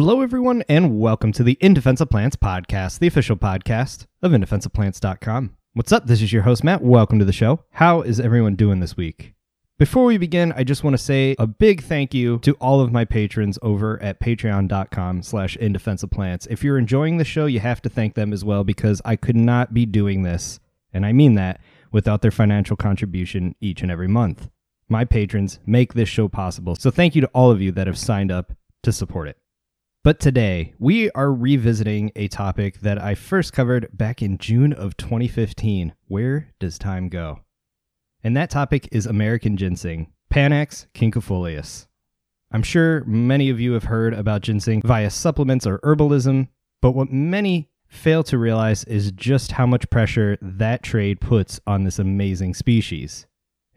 Hello, everyone, and welcome to the In Defense of Plants podcast, the official podcast of indefenseofplants.com. What's up? This is your host, Matt. Welcome to the show. How is everyone doing this week? Before we begin, I just want to say a big thank you to all of my patrons over at patreon.com slash in defense of plants. If you're enjoying the show, you have to thank them as well because I could not be doing this, and I mean that, without their financial contribution each and every month. My patrons make this show possible, so thank you to all of you that have signed up to support it. But today, we are revisiting a topic that I first covered back in June of 2015. Where does time go? And that topic is American ginseng, Panax quinquefolius. I'm sure many of you have heard about ginseng via supplements or herbalism, but what many fail to realize is just how much pressure that trade puts on this amazing species.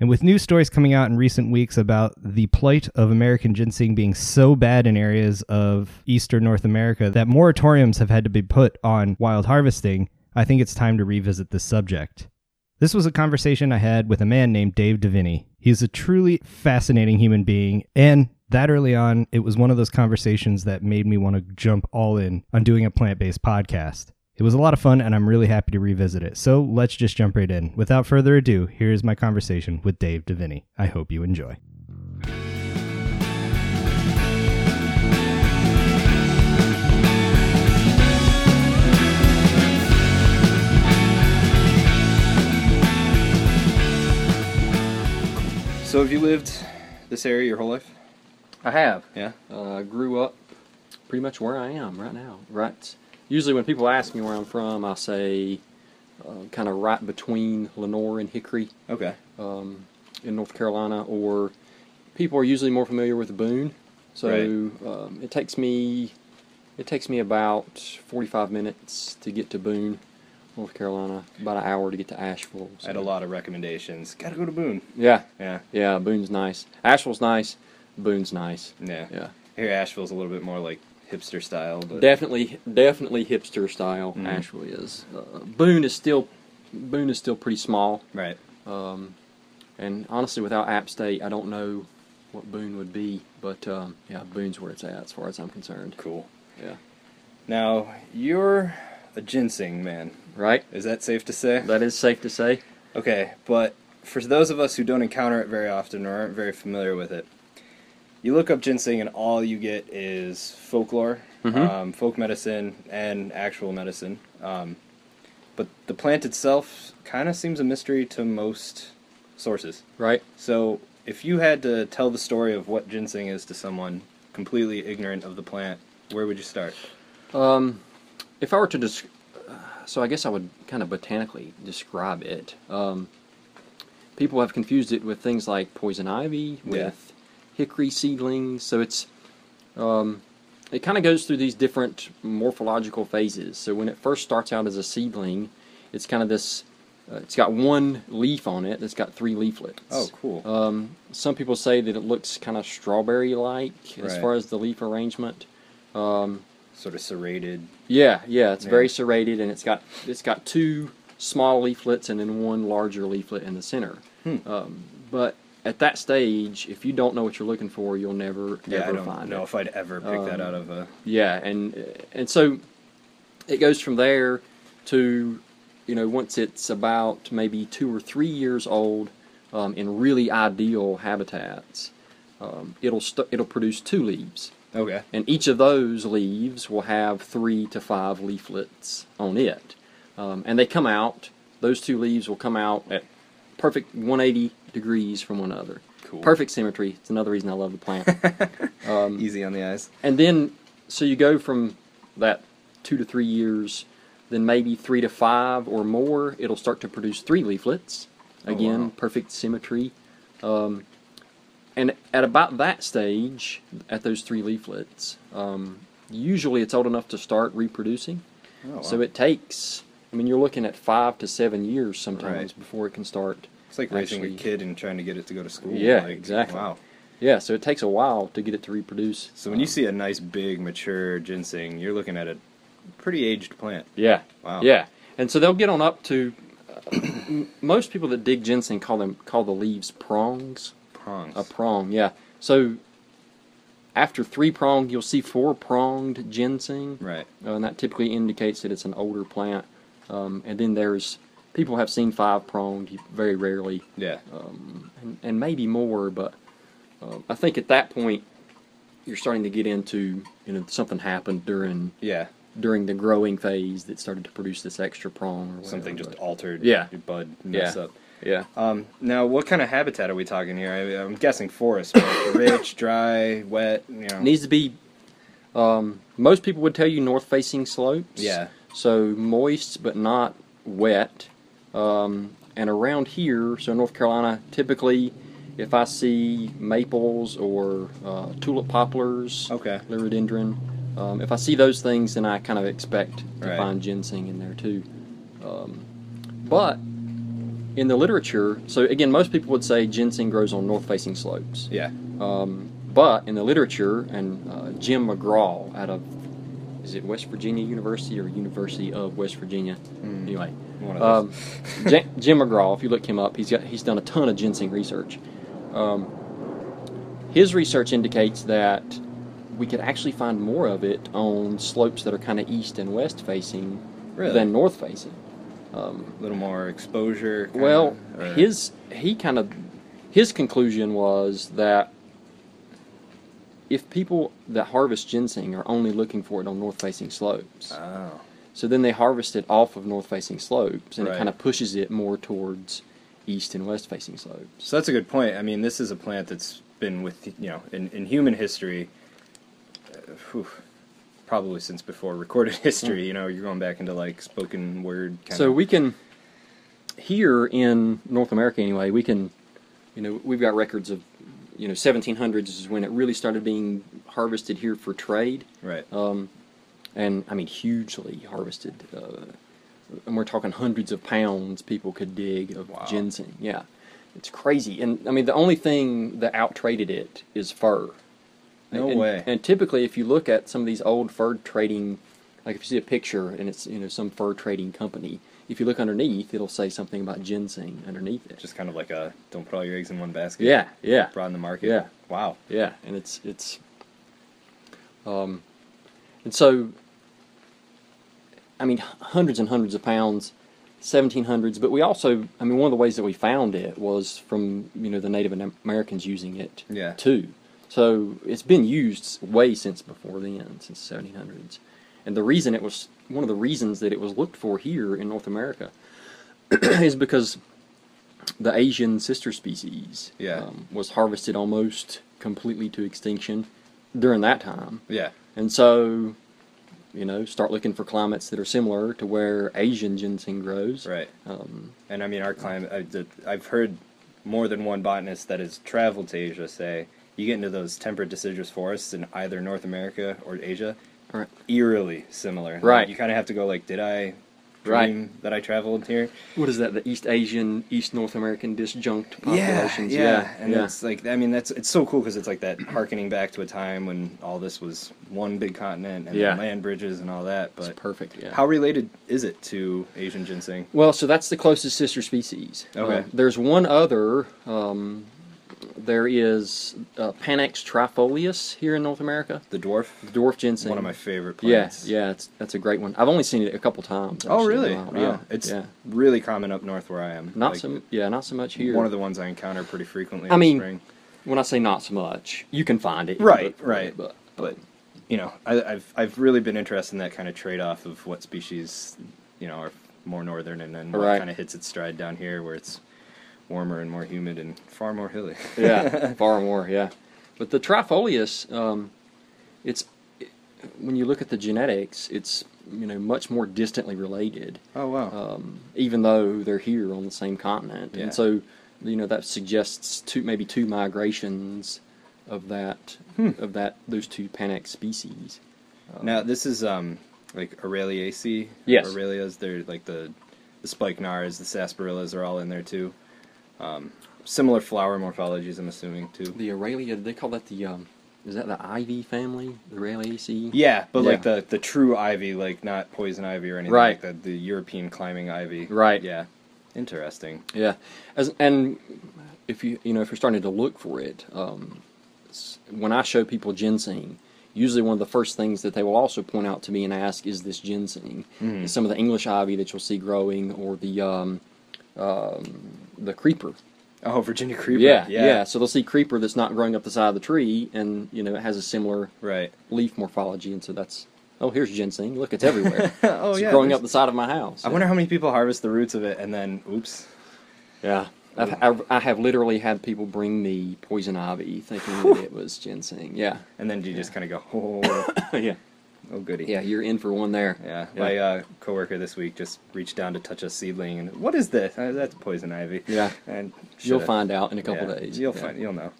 And with news stories coming out in recent weeks about the plight of American ginseng being so bad in areas of eastern North America that moratoriums have had to be put on wild harvesting, I think it's time to revisit this subject. This was a conversation I had with a man named Dave Deviney. He's a truly fascinating human being, and that early on, it was one of those conversations that made me want to jump all in on doing a plant based podcast. It was a lot of fun, and I'm really happy to revisit it. So let's just jump right in. Without further ado, here's my conversation with Dave Deviney. I hope you enjoy. So, have you lived this area your whole life? I have. Yeah. Uh, I grew up pretty much where I am right now. Right. Usually, when people ask me where I'm from, I say uh, kind of right between Lenoir and Hickory Okay. um, in North Carolina, or people are usually more familiar with Boone. So um, it takes me it takes me about 45 minutes to get to Boone, North Carolina. About an hour to get to Asheville. I had a lot of recommendations. Gotta go to Boone. Yeah, Yeah. yeah. Boone's nice. Asheville's nice. Boone's nice. Yeah. Yeah. Here, Asheville's a little bit more like hipster style, but Definitely, definitely hipster style. Mhm. Asheville is. Uh, Boone is still, Boone is still pretty small. right. Um, and honestly, without App State, I don't know what Boone would be. But um, yeah, Boone's where it's at, as far as I'm concerned. Cool. Yeah. Now you're a ginseng man. Right. Is that safe to say? That is safe to say. Okay, but for those of us who don't encounter it very often or aren't very familiar with it, you look up ginseng and all you get is folklore, Mhm. um, folk medicine, and actual medicine. Um, but the plant itself kind of seems a mystery to most sources. Right. So, if you had to tell the story of what ginseng is to someone completely ignorant of the plant, where would you start? Um, if I were to desc- so I guess I would kind of botanically describe it. Um, people have confused it with things like poison ivy, with Yeah. Hickory seedlings. So it's um, it kind of goes through these different morphological phases. So when it first starts out as a seedling, it's kind of this. Uh, it's got one leaf on it It's got three leaflets. Oh, cool. Um, some people say that it looks kind of strawberry-like as far as the leaf arrangement. Um, sort of serrated. yeah, yeah, it's very serrated, and it's got it's got two small leaflets and then one larger leaflet in the center. Hmm. Um, but at that stage, if you don't know what you're looking for, you'll never Yeah, I don't find know it. if I'd ever pick that Um, out of a. Yeah, and and so it goes from there to you know once it's about maybe two or three years old um, in really ideal habitats, um, it'll st- it'll produce two leaves. Okay. And each of those leaves will have three to five leaflets on it. Um, and they come out, those two leaves will come out at perfect 180 degrees from one another. Cool. Perfect symmetry. It's another reason I love the plant. um, Easy on the eyes. and then, so you go from that two to three years, then maybe three to five or more, it'll start to produce three leaflets. Oh, Again, wow. perfect symmetry. Um, and at about that stage, at those three leaflets, um, usually it's old enough to start reproducing. Oh, wow. So it takes, I mean, you're looking at five to seven years sometimes Right. before it can start. It's like raising a kid and trying to get it to go to school. Yeah, like, exactly. Wow. Yeah, so it takes a while to get it to reproduce. So when you Um, see a nice big mature ginseng, you're looking at a pretty aged plant. Yeah. Wow. Yeah, and so they'll get on up to. Uh, most people that dig ginseng call them call the leaves prongs. Prongs. A prong, yeah. So after three prong, you'll see four pronged ginseng, Right. uh, and that typically indicates that it's an older plant. Um, and then there's people have seen five pronged very rarely, Yeah. and, and maybe more, but um, I think at that point you're starting to get into you know something happened during yeah. during the growing phase that started to produce this extra prong or whatever, Something just but- altered Yeah. your bud mess Yeah. up. yeah. Um, now, what kind of habitat are we talking here? I, I'm guessing forest, right? rich, dry, wet. You know. needs to be. Um, most people would tell you north facing slopes. Yeah. So moist but not wet. Um, and around here, so North Carolina, typically, if I see maples or uh, tulip poplars, Okay. liriodendron, um, if I see those things, then I kind of expect to Right. find ginseng in there too. Um, but in the literature, so again, most people would say ginseng grows on north facing slopes. Yeah. Um, but in the literature, and uh, Jim McGraw out of is it West Virginia University or University of West Virginia? Hmm. Anyway, um. J- Jim McGraw, if you look him up, he's got he's done a ton of ginseng research. Um, his research indicates that we could actually find more of it on slopes that are kind of east and west facing Really? than north facing. Um, a little more exposure. well, his he kind of his conclusion was that if people that harvest ginseng are only looking for it on north-facing slopes, Oh. So then they harvest it off of north-facing slopes, and Right. it kind of pushes it more towards east and west-facing slopes. So that's a good point. I mean, this is a plant that's been with you know in, in human history, uh, whew, probably since before recorded history. You know, you're going back into like spoken word. Kind So of, we can here in North America anyway, we can you know, we've got records of you know 1700s is when it really started being harvested here for trade. right. um, and I mean hugely harvested. Uh, and we're talking hundreds of pounds people could dig of Wow. ginseng. Yeah, it's crazy. And I mean the only thing that out traded it is fur. No and, way. And typically, if you look at some of these old fur trading, like if you see a picture and it's you know some fur trading company, if you look underneath, it'll say something about ginseng underneath it. Just kind of like a don't put all your eggs in one basket. yeah, yeah. Broaden the market. Yeah. Wow. Yeah, and it's it's um and so I mean hundreds and hundreds of pounds 1700s but we also I mean one of the ways that we found it was from you know the Native Americans using it Yeah. too. So it's been used way since before then since the 1700s. And the reason it was one of the reasons that it was looked for here in North America is because the Asian sister species Yeah. um, was harvested almost completely to extinction during that time. Yeah. And so, you know, start looking for climates that are similar to where Asian ginseng grows. Right. Um, And I mean, our climate. I've heard more than one botanist that has traveled to Asia say you get into those temperate deciduous forests in either North America or Asia, Right. eerily similar. Like, Right. you kind of have to go like, did I Right. that I traveled here? what is that? The East Asian, East North American disjunct Yeah, populations. yeah, and yeah. it's like I mean that's it's so cool because it's like that harkening back to a time when all this was one big continent and Yeah. land bridges and all that. It's But perfect. Yeah. how related is it to Asian ginseng? Well, so that's the closest sister species. Okay. Uh, there's one other. Um, there is uh, Panax trifolius here in North America. The dwarf, The dwarf ginseng. one of my favorite Yeah, plants. yeah, it's, that's a great one. I've only seen it a couple times. Oh, really? in a while. Wow. Yeah, It's yeah. really common up north where I am. Not Like, so. Yeah, not so much here. One of the ones I encounter pretty frequently. I in mean, spring. when I say not so much, you can find it. Right, for right. but but you know, I, I've I've really been interested in that kind of trade off of what species, you know, are more northern and then what Right. kind of hits its stride down here where it's warmer and more humid and far more hilly. yeah, far more. Yeah, but the trifolius, um, it's when you look at the genetics, it's you know much more distantly related. oh wow. um, even though they're here on the same continent. Yeah. And so, you know, that suggests two, maybe two migrations of that Hmm. of that those two Panax species. Um, now this is um like Araliaceae. Yes. Aralias. They're like the the spikenards, the sarsaparillas are all in there too. Um, similar flower morphologies, I'm assuming too. the Aralia, they call that the um, is that the ivy family, the Araliaceae? Yeah, but like the the true ivy, like not poison ivy or anything Right. like that. The European climbing ivy. Right. Yeah. Interesting. Yeah, as and if you you know if you're starting to look for it, um, when I show people ginseng, usually one of the first things that they will also point out to me and ask is this ginseng. Mm. Some of the English ivy that you'll see growing, or the um, um, the creeper. Oh, Virginia creeper. Yeah, yeah, So they'll see creeper that's not growing up the side of the tree, and you know it has a similar Right. leaf morphology, and so that's oh here's ginseng. Look, it's everywhere. oh it's yeah. growing there's- up the side of my house. I wonder how many people harvest the roots of it and then, oops. Yeah. I've, I've, I have literally had people bring me poison ivy thinking that it was ginseng. Yeah. And then you just kind of go, oh, yeah. Oh goody. Yeah, you're in for one there. Yeah, Yeah. my uh, coworker this week just reached down to touch a seedling, and what is this? Uh, that's poison ivy. Yeah. and You'll find out in a couple yeah, days. You'll Yeah. find. You'll know.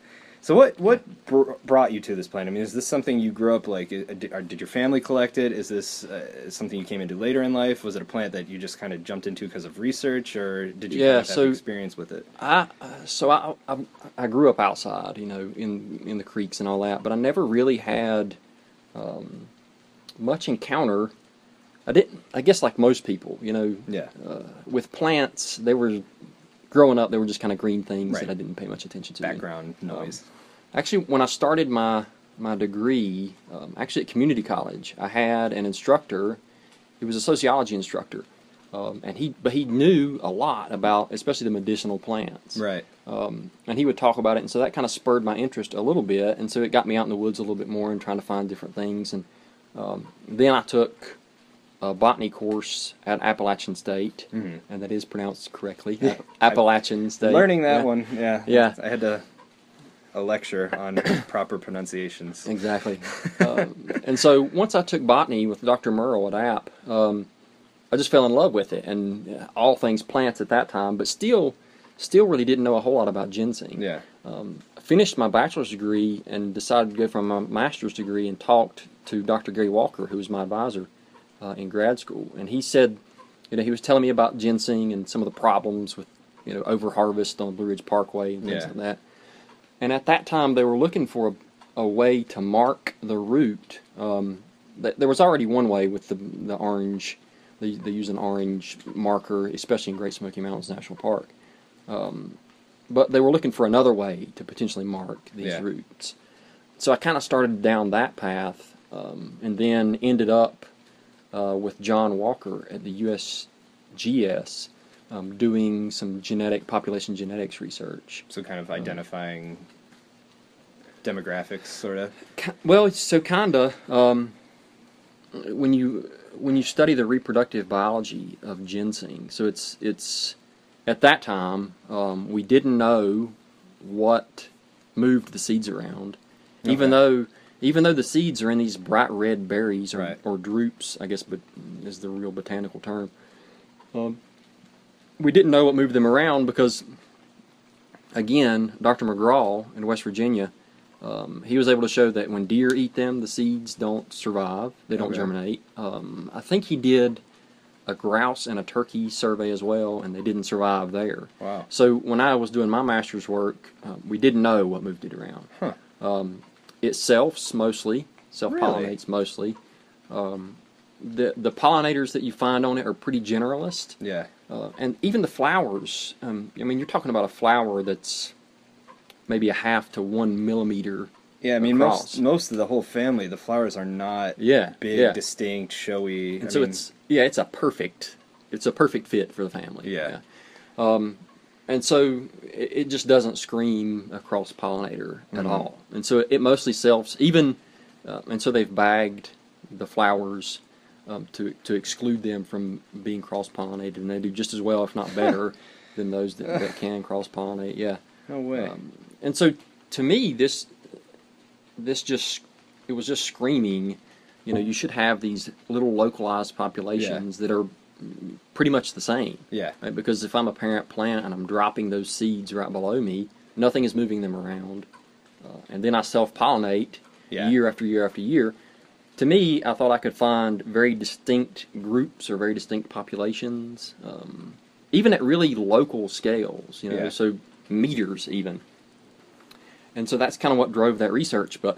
So what what br- brought you to this plant? I mean, is this something you grew up like? Did, your family collect it? Is this uh, something you came into later in life? Was it a plant that you just kind of jumped into because of research, or did you Yeah, kind of have so- experience with it? I uh, so I, I I grew up outside, you know, in in the creeks and all that, but I never really had um, much encounter. I didn't. I guess like most people, you know, Yeah. uh, with plants, they were growing up. They were just kind of green things Right. that I didn't pay much attention to. Background noise. Actually, when I started my my degree, um, actually at community college, I had an instructor. He was a sociology instructor, um, and he but he knew a lot about, especially the medicinal plants. right. Um, and he would talk about it, and so that kind of spurred my interest a little bit, and so it got me out in the woods a little bit more and trying to find different things. And um, then I took a botany course at Appalachian State, Mhm. and that is pronounced correctly, App- Appalachian State. Learning that Yeah. one, yeah. Yeah. I had to a lecture on proper pronunciations. Exactly. um, and so once I took botany with Dr. Merle at App, um, I just fell in love with it and uh, all things plants at that time, but still, still really didn't know a whole lot about ginseng. Yeah. Um, I finished my bachelor's degree and decided to go for my master's degree and talked to Dr. Gary Walker, who was my advisor uh, in grad school, and he said, you know, he was telling me about ginseng and some of the problems with, you know, over harvest on Blue Ridge Parkway and things Yeah. like that. And at that time, they were looking for a, a way to mark the root. Um, th- there was already one way with the the orange. They, they use an orange marker, especially in Great Smoky Mountains National Park. Um, but they were looking for another way to potentially mark these Yeah. roots. So I kind of started down that path, um, and then ended up uh, with John Walker at the USGS um, doing some genetic population genetics research. So kind of identifying demographics, sort of. Well, so kinda. Um, when you when you study the reproductive biology of ginseng, so it's it's at that time um, we didn't know what moved the seeds around, even though even though the seeds are in these bright red berries or, Right. or drupes, I guess, but is the real botanical term. Um, we didn't know what moved them around because, again, Dr. McGraw in West Virginia um, he was able to show that when deer eat them, the seeds don't survive; they don't Okay. germinate. Um, I think he did a grouse and a turkey survey as well, and they didn't survive there. Wow. So when I was doing my master's work, um, we didn't know what moved it around. Huh. Um, it selfs mostly, self pollinates mostly. Um, the the pollinators that you find on it are pretty generalist. Yeah. Uh, and even the flowers, um, I mean, you're talking about a flower that's maybe a half to one millimeter. Yeah, I mean across. most most of the whole family, the flowers are not Yeah, big, yeah. distinct, showy. And I so mean, it's yeah, it's a perfect, it's a perfect fit for the family. Yeah. Um, and so it, it just doesn't scream a cross pollinator at Mhm. all. And so it mostly selfs. Even, uh, and so they've bagged the flowers um, to to exclude them from being cross pollinated, and they do just as well, if not better, than those that, that can cross pollinate. Yeah. no way. Um, and so to me, this this just it was just screaming. You know, you should have these little localized populations that are pretty much the same. yeah. Right? Because if I'm a parent plant and I'm dropping those seeds right below me, nothing is moving them around, uh, and then I self pollinate Yeah. year after year after year. To me, I thought I could find very distinct groups or very distinct populations, um, even at really local scales. You know, Yeah. so meters even. And so that's kind of what drove that research. But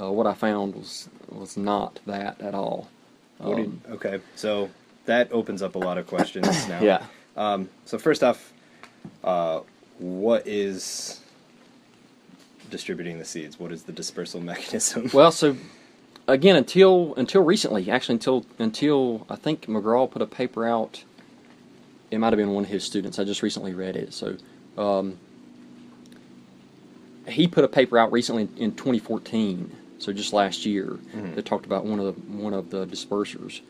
uh, what I found was was not that at all. What did, Um, okay, so that opens up a lot of questions now. yeah. Um, so first off, uh, what is distributing the seeds? What is the dispersal mechanism? Well, so again, until until recently, actually until until I think McGraw put a paper out. It might have been one of his students. I just recently read it. So um, he put a paper out recently in 2014. So just last year, Mhm. that talked about one of the one of the dispersers.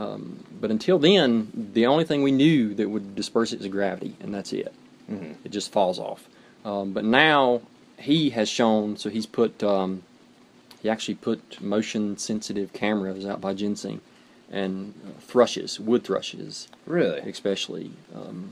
Um, but until then, the only thing we knew that would disperse it is gravity, and that's it. Mhm. It just falls off. Um, but now he has shown, so he's put, um, he actually put motion sensitive cameras out by ginseng and thrushes, wood thrushes, Really? especially um,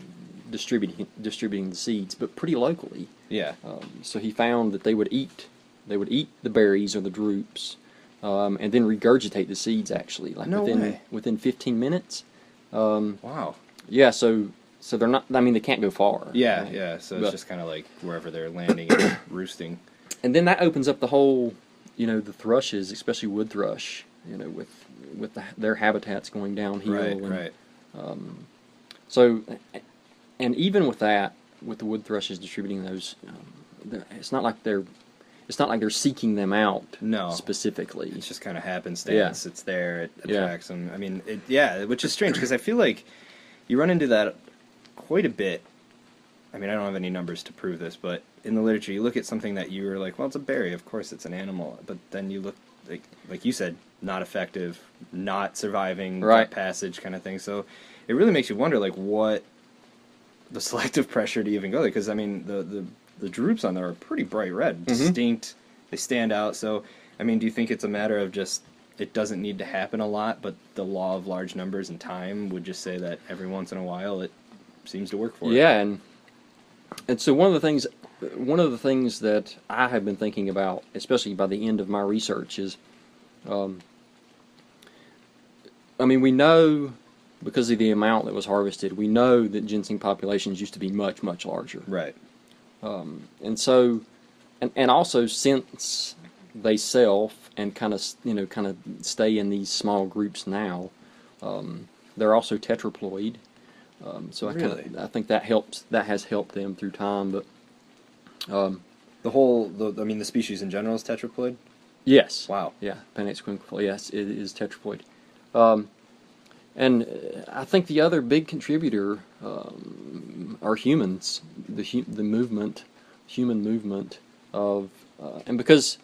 distributing distributing the seeds, but pretty locally. Yeah. Um, so he found that they would eat, they would eat the berries or the drupes, um, and then regurgitate the seeds. Actually, like No within way. within 15 minutes. Um, Wow. yeah. So so they're not. I mean, they can't go far. Yeah, right? yeah. So it's But- just kind of like wherever they're landing and roosting. and then that opens up the whole, you know, the thrushes, especially wood thrush, you know, with with the, their habitats going downhill. Right, and, right. So, and even with that, with the wood thrushes distributing those, um, it's not like they're, it's not like they're seeking them out. No. specifically. It's just kind of happenstance. It's there. It Yeah. attracts them. I mean, it, yeah, which is strange because I feel like you run into that quite a bit. I mean, I don't have any numbers to prove this, but in the literature, you look at something that you were like, well, it's a berry. Of course, it's an animal. But then you look like, like you said, not effective, not surviving Right. passage kind of thing. So it really makes you wonder, like, what the selective pressure to even go there. Because I mean, the the the drupes on there are pretty bright red, Mhm. distinct. They stand out. So I mean, do you think it's a matter of just it doesn't need to happen a lot, but the law of large numbers and time would just say that every once in a while it seems to work for it? Yeah, and and so one of the things, one of the things that I have been thinking about, especially by the end of my research, is, um, I mean, we know because of the amount that was harvested, we know that ginseng populations used to be much much larger, Right. Um, and so, and and also since they self and kind of you know kind of stay in these small groups now, um, they're also tetraploid. Um, so I Really? kind of I think that helps that has helped them through time. But um, The whole, the, I mean, the species in general is tetraploid. yes, Wow. yeah, Panax quinquefolia, yes, it is tetraploid. And I think the other big contributor um, are humans, the hu- the movement, human movement of, uh, and because,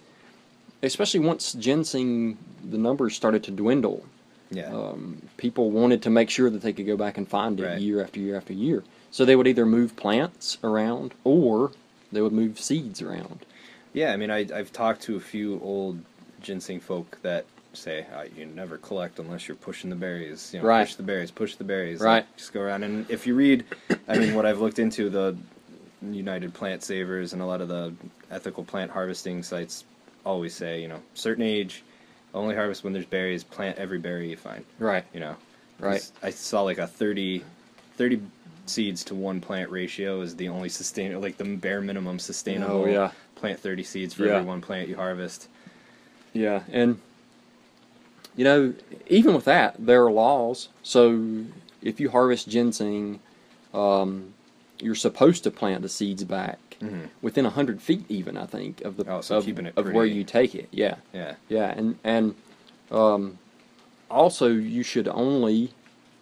especially once ginseng, the numbers started to dwindle. Yeah. Um, people wanted to make sure that they could go back and find it Right. year after year after year. So they would either move plants around or they would move seeds around. Yeah, I mean, I, I've talked to a few old ginseng folk that say uh, you never collect unless you're pushing the berries. You know, Right. Push the berries, push the berries. Right. Like, just go around. And if you read, I mean, what I've looked into, the United Plant Savers and a lot of the ethical plant harvesting sites always say, you know, certain age, only harvest when there's berries, plant every berry you find. Right. You know? Right. I saw like a 30, 30 seeds to one plant ratio is the only sustainable, like the bare minimum sustainable. Oh, yeah. Plant 30 seeds for Yeah. every one plant you harvest. Yeah, and you know, even with that, there are laws. So if you harvest ginseng, um, you're supposed to plant the seeds back Mhm. within hundred feet, even I think of the Oh, so of, keeping it of where you take it. Yeah, Yeah. yeah, and and um, also you should only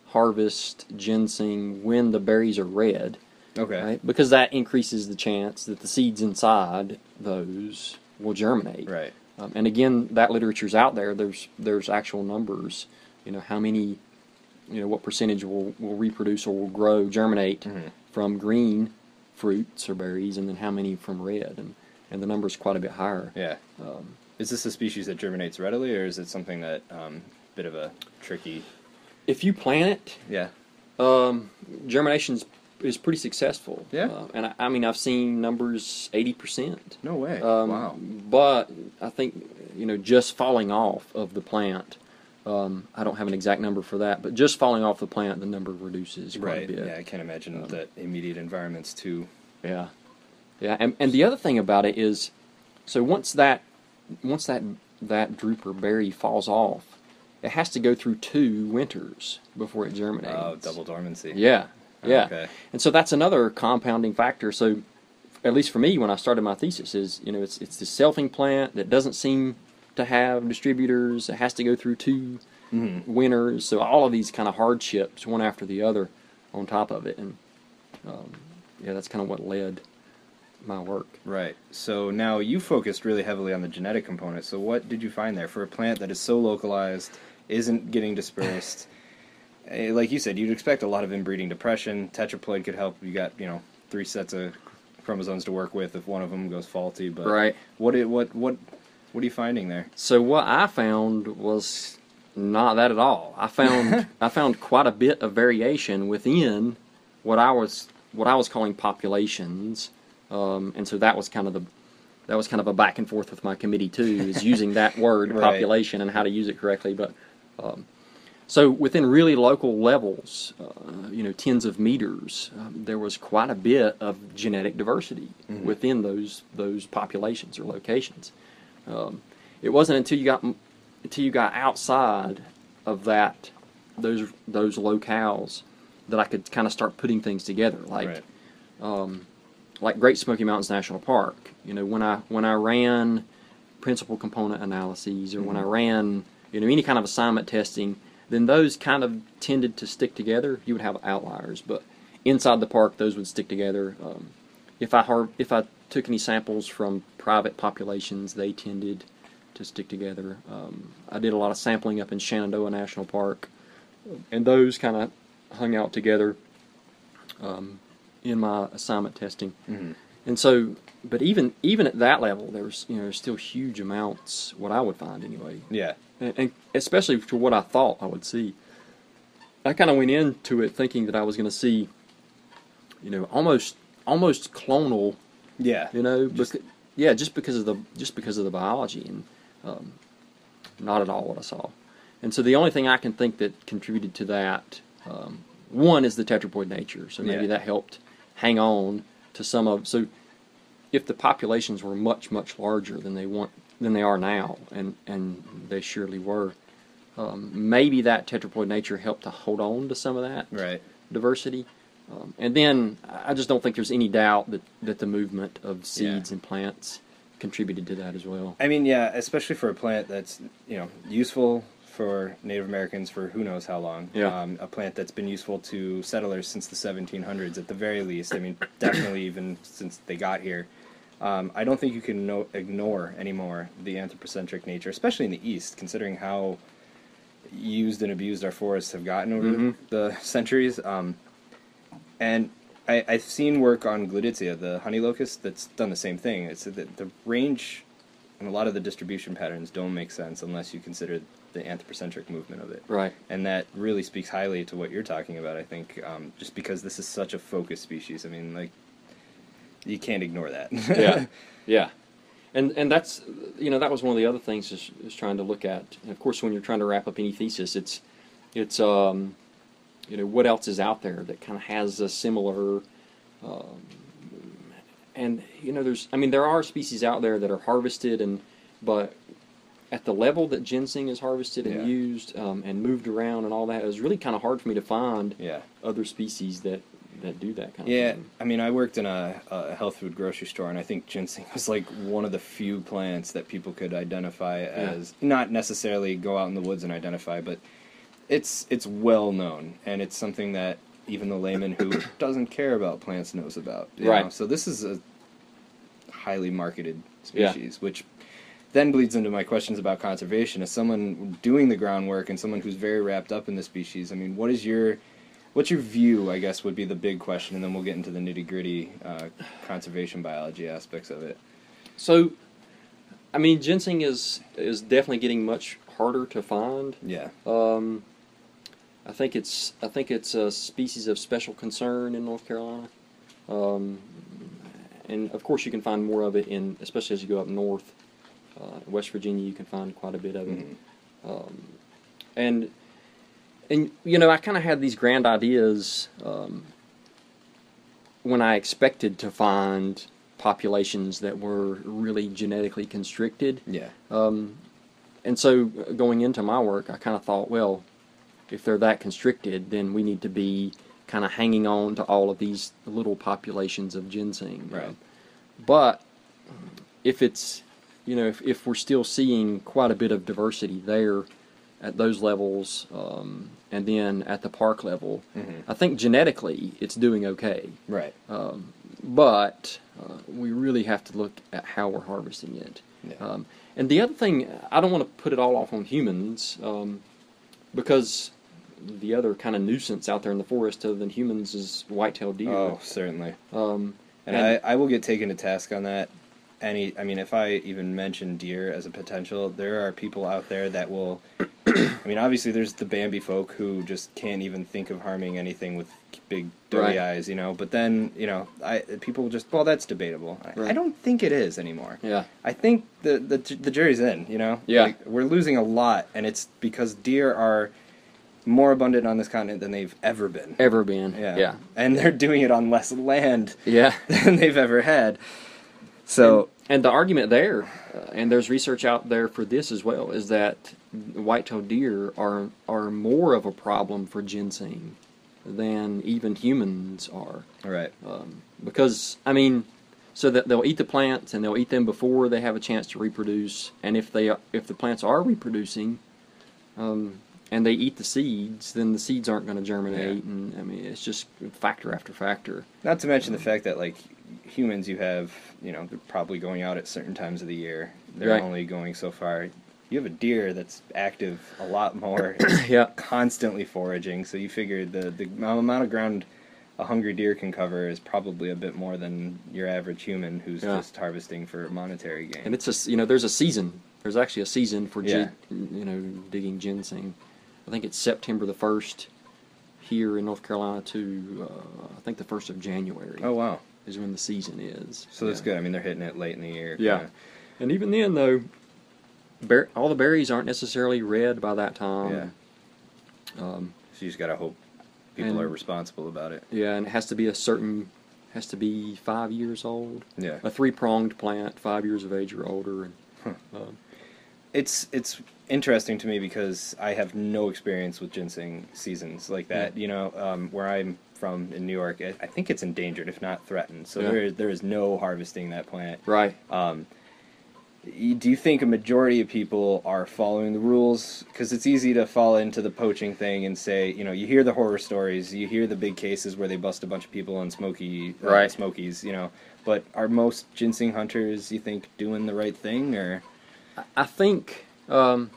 harvest ginseng when the berries are red, Okay. right? Because that increases the chance that the seeds inside those will germinate. Right. Um, and again, that literature's out there. There's there's actual numbers. You know how many, you know what percentage will, will reproduce or will grow, germinate Mhm. from green fruits or berries, and then how many from red, and and the number's quite a bit higher. Yeah. Um, Is this a species that germinates readily, or is it something that um, bit of a tricky? if you plant Yeah. it, um, germination is pretty successful. Yeah? Uh, and I, I mean I've seen numbers eighty percent. No way. Um, wow. But I think you know just falling off of the plant. Um, I don't have an exact number for that, but just falling off the plant, the number reduces quite Right. a bit. Yeah, I can't imagine Um, that immediate environments too. Yeah, yeah. And and the other thing about it is, so once that once that that drooper berry falls off, it has to go through two winters before it germinates. Oh, double dormancy. Yeah, yeah. Okay. And so that's another compounding factor. So at least for me, when I started my thesis, is you know it's it's the selfing plant that doesn't seem to have distributors. It has to go through 2 Mm-hmm. winters, so all of these kind of hardships, one after the other, on top of it, and um, yeah, that's kind of what led my work. Right. So now you focused really heavily on the genetic component. So what did you find there for a plant that is so localized, isn't getting dispersed? eh, like you said, you'd expect a lot of inbreeding depression. Tetraploid could help. You got you know three sets of chromosomes to work with if one of them goes faulty. But Right. what it, what what what are you finding there? So what I found was not that at all. I found I found quite a bit of variation within what I was what I was calling populations, um, and so that was kind of the that was kind of a back and forth with my committee too, is using that word Right. population and how to use it correctly. But um, so within really local levels, uh, you know, tens of meters, um, there was quite a bit of genetic diversity Mhm. within those those populations or locations. Um, it wasn't until you got until you got outside of that those those locales that I could kind of start putting things together, like right. um, like Great Smoky Mountains National Park. You know, when I when I ran principal component analyses or when I ran you know any kind of assignment testing, then those kind of tended to stick together. You would have outliers, but inside the park, those would stick together. Um, if I har- if I took any samples from private populations, they tended to stick together. Um, I did a lot of sampling up in Shenandoah National Park, and those kind of hung out together um, in my assignment testing. Mhm. And so, but even even at that level, there's you know still huge amounts. What I would find anyway, Yeah. And, and especially for what I thought I would see. I kind of went into it thinking that I was going to see, you know, almost almost clonal, Yeah. you know, Just- becau- yeah, just because of the just because of the biology, and um, not at all what I saw. And so the only thing I can think that contributed to that, um, one is the tetraploid nature. So maybe Yeah. that helped hang on to some of. So if the populations were much much larger than they want than they are now, and and they surely were, um, maybe that tetraploid nature helped to hold on to some of that Right. diversity. Um, and then I just don't think there's any doubt that, that the movement of seeds Yeah. and plants contributed to that as well. I mean, yeah, especially for a plant that's you know useful for Native Americans for who knows how long. Yeah. Um, a plant that's been useful to settlers since the 1700s at the very least. I mean, definitely even since they got here. Um, I don't think you can no- ignore anymore the anthropocentric nature, especially in the East, considering how used and abused our forests have gotten over Mhm. the centuries. Um, and I, I've seen work on Gleditsia, the honey locust, that's done the same thing. It's that the range and a lot of the distribution patterns don't make sense unless you consider the anthropocentric movement of it. Right. And that really speaks highly to what you're talking about, I think, um, just because this is such a focused species. I mean, like, you can't ignore that. yeah, yeah, and and that's you know that was one of the other things is, is trying to look at. And of course, when you're trying to wrap up any thesis, it's it's um, you know what else is out there that kind of has a similar. Um, and you know, there's I mean, there are species out there that are harvested and but at the level that ginseng is harvested and Yeah. used um, and moved around and all that, it was really kind of hard for me to find yeah. other species that that do that kind of Yeah, thing. I mean, I worked in a, a health food grocery store, and I think ginseng was like one of the few plants that people could identify as not necessarily go out in the woods and identify, but it's it's well known, and it's something that even the layman who doesn't care about plants knows about. you Right. know? So this is a highly marketed Yeah. species, which then bleeds into my questions about conservation. As someone doing the groundwork and someone who's very wrapped up in the species, I mean, what is your what's your view? I guess would be the big question, and then we'll get into the nitty gritty uh, conservation biology aspects of it. So, I mean, ginseng is is definitely getting much harder to find. Yeah, Um, I think it's I think it's a species of special concern in North Carolina, um, and of course you can find more of it in especially as you go up north. Uh, West Virginia, you can find quite a bit of it, Mhm. um, and and you know I kind of had these grand ideas um, when I expected to find populations that were really genetically constricted. yeah, Um, and so uh, going into my work, I kind of thought, well, if they're that constricted, then we need to be kind of hanging on to all of these little populations of ginseng. Right. but if it's, you know, if, if we're still seeing quite a bit of diversity there at those levels, um, and then at the park level, Mhm. I think genetically it's doing okay. Right. Um, but uh, we really have to look at how we're harvesting it. Yeah. Um, and the other thing, I don't want to put it all off on humans, um, because the other kind of nuisance out there in the forest other than humans is white-tailed deer. Oh, certainly. Um, And, And- I, I will get taken to task on that. Any, I mean, if I even mention deer as a potential, there are people out there that will. I mean, obviously, there's the Bambi folk who just can't even think of harming anything with big dirty Right. eyes, you know. But then, you know, I people just well, that's debatable. I, I don't think it is anymore. yeah, I think the the the jury's in. You know. Yeah. Like, we're losing a lot, and it's because deer are more abundant on this continent than they've ever been. ever been. Yeah. yeah, And they're doing it on less land yeah. than they've ever had. So and, and the argument there, uh, and there's research out there for this as well, is that white-tailed deer are are more of a problem for ginseng than even humans are. right, um, because I mean, so that they'll eat the plants and they'll eat them before they have a chance to reproduce. And if they if the plants are reproducing, um, and they eat the seeds, then the seeds aren't going to germinate. Yeah. And I mean, it's just factor after factor. not to mention the um, fact that like humans, you have you know they're probably going out at certain times of the year. They're Right. only going so far. You have a deer that's active a lot more, Yeah. constantly foraging. So you figure the the amount of ground a hungry deer can cover is probably a bit more than your average human who's Yeah. just harvesting for monetary gain. And it's a you know there's a season. There's actually a season for Yeah. gin, you know digging ginseng. I think it's September the first here in North Carolina to uh, I think the first of January oh wow, is when the season is. so that's Yeah. good. I mean, they're hitting it late in the year. Yeah. kinda. And even then, though, ber- all the berries aren't necessarily red by that time. Um, So you just gotta hope people And- are responsible about it. yeah, and it has to be a certain, has to be five years old. Yeah. A three pronged plant, five years of age or older. And, um, it's it's interesting to me because I have no experience with ginseng seasons like that. You know, um, where I'm from in New York, I I think it's endangered, if not threatened. So Yeah. there is there is no harvesting that plant. right. Um, do you think a majority of people are following the rules? Because it's easy to fall into the poaching thing and say, you know, you hear the horror stories, you hear the big cases where they bust a bunch of people on Smoky, uh, Right. Smokies, you know. But are most ginseng hunters, you think, doing the right thing, or I- I think um,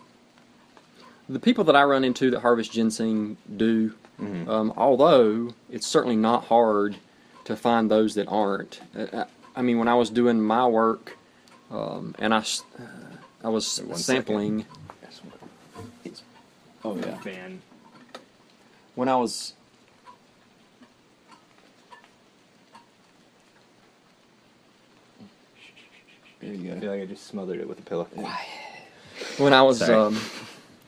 the people that I run into that harvest ginseng do, Mhm. um, although it's certainly not hard to find those that aren't. Uh, I mean, when I was doing my work, um, and I, s- uh, I was Wait one sampling. Oh yeah. fan? When I was there you I feel like I just smothered it with a pillow. when I was um,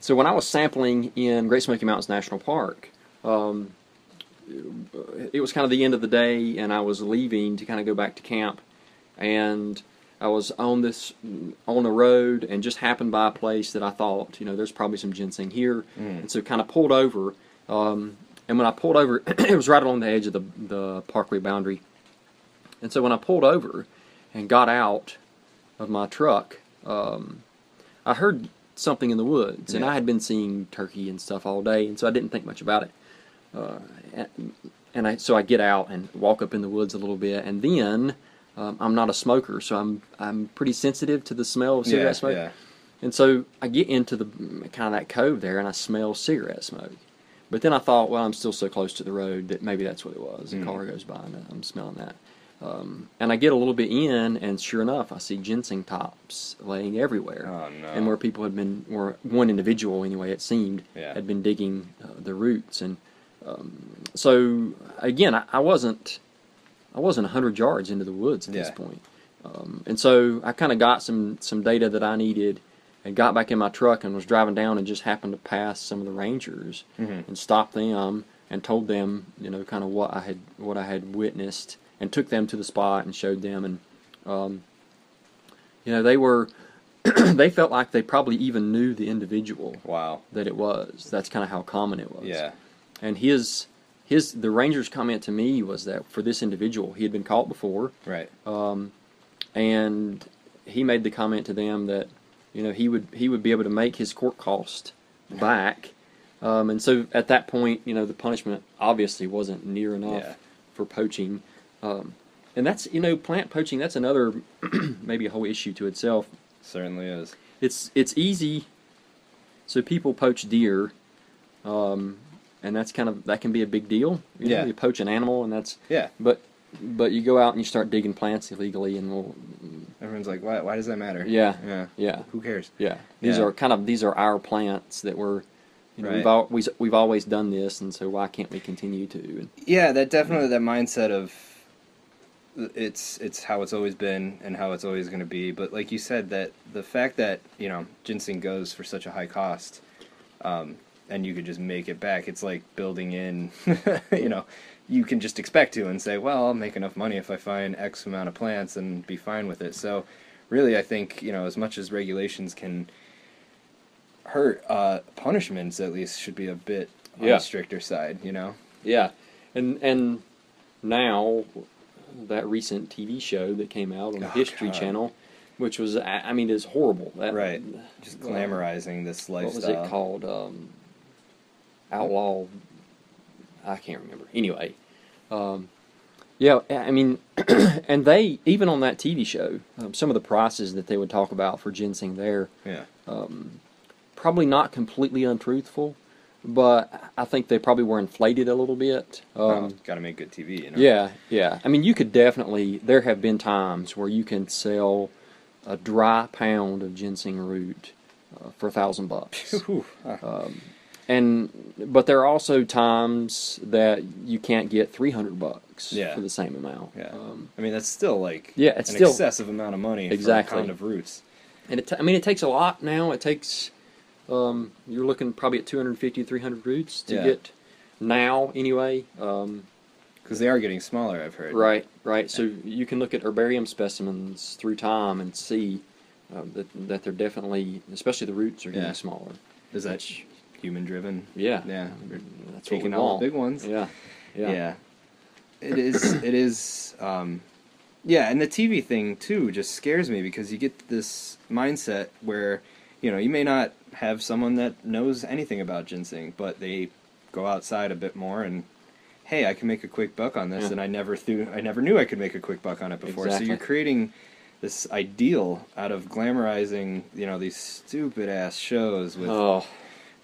so when I was sampling in Great Smoky Mountains National Park, um, it was kind of the end of the day, and I was leaving to kind of go back to camp, and I was on this on a road and just happened by a place that I thought, you know, there's probably some ginseng here, Mm. and so kind of pulled over. Um, and when I pulled over, it was right along the edge of the the parkway boundary. And so when I pulled over and got out of my truck, um, I heard something in the woods, and Yeah. I had been seeing turkey and stuff all day, and so I didn't think much about it. Uh, and, and I so I get out and walk up in the woods a little bit, and then um, I'm not a smoker, so I'm I'm pretty sensitive to the smell of cigarette Yeah, smoke. yeah. And so I get into the kind of that cove there, and I smell cigarette smoke. But then I thought, well, I'm still so close to the road that maybe that's what it was. A Mm. car goes by, and I'm smelling that. Um, and I get a little bit in, and sure enough, I see ginseng tops laying everywhere. Oh no. And where people had been, or one individual anyway, it seemed, Yeah. had been digging uh, the roots. And um, so again, I, I wasn't, I wasn't hundred yards into the woods at this point. Um, and so I kind of got some some data that I needed, and got back in my truck and was driving down and just happened to pass some of the rangers Mhm. and stopped them and told them, you know, kind of what I had what I had witnessed and took them to the spot and showed them and um, you know they were they felt like they probably even knew the individual Wow. that it was. That's kind of how common it was. Yeah. And his his the ranger's comment to me was that for this individual, he had been caught before. Right. Um, and he made the comment to them that you know he would he would be able to make his court cost back, um, and so at that point, you know, the punishment obviously wasn't near enough Yeah. for poaching, um, and that's you know plant poaching. That's another maybe a whole issue to itself. Certainly is. It's it's easy. So people poach deer, um, and that's kind of that can be a big deal. You know, Yeah. you poach an animal, and that's Yeah. but but you go out and you start digging plants illegally, and well, Everyone's like, why? Why does that matter? Yeah. Yeah. yeah, Who cares? yeah. These Yeah. are kind of these are our plants that we're. You know, Right. we've, al- we've, we've always done this, and so why can't we continue to? And, Yeah, that definitely that mindset of it's it's how it's always been and how it's always going to be. But like you said, that the fact that you know ginseng goes for such a high cost, um, and you could just make it back. It's like building in, you know, you can just expect to and say, well, I'll make enough money if I find X amount of plants and be fine with it. So, really, I think you know as much as regulations can hurt, uh, punishments at least should be a bit on Yeah. the stricter side. You know. yeah, and and now that recent TV show that came out on the Oh, History God. Channel, which was I mean, it's horrible. That, Right. just uh, glamorizing this What lifestyle. was it called? Um, Outlaw. I can't remember. Anyway, um, yeah. I mean, and they even on that TV show, um, some of the prices that they would talk about for ginseng there, Yeah, probably not completely untruthful, but I think they probably were inflated a little bit. Um, got to make good TV. You know. yeah, yeah. I mean, you could definitely. There have been times where you can sell a dry pound of ginseng root uh, for a thousand bucks. Uh, and but there are also times that you can't get 300 bucks Yeah. for the same amount yeah. um, I mean, that's still like Yeah, it's an still- excessive amount of money Exactly. for a pound of roots. and it t- i mean it takes a lot now it takes um, you're looking probably at 250 300 roots to Yeah. get now anyway um, Because they are getting smaller, I've heard. right right so you can look at herbarium specimens through time and see uh, that, that they're definitely especially the roots are getting Yeah. smaller Is that Which- human driven? yeah Yeah. that's Taking want. the big ones. yeah Yeah. yeah It is. it is. Um, yeah, and the TV thing too just scares me because you get this mindset where, you know, you may not have someone that knows anything about ginseng, but they go outside a bit more and, hey, I can make a quick buck on this, Yeah. and I never threw, I never knew I could make a quick buck on it before. So you're creating this ideal out of glamorizing, you know, these stupid ass shows with oh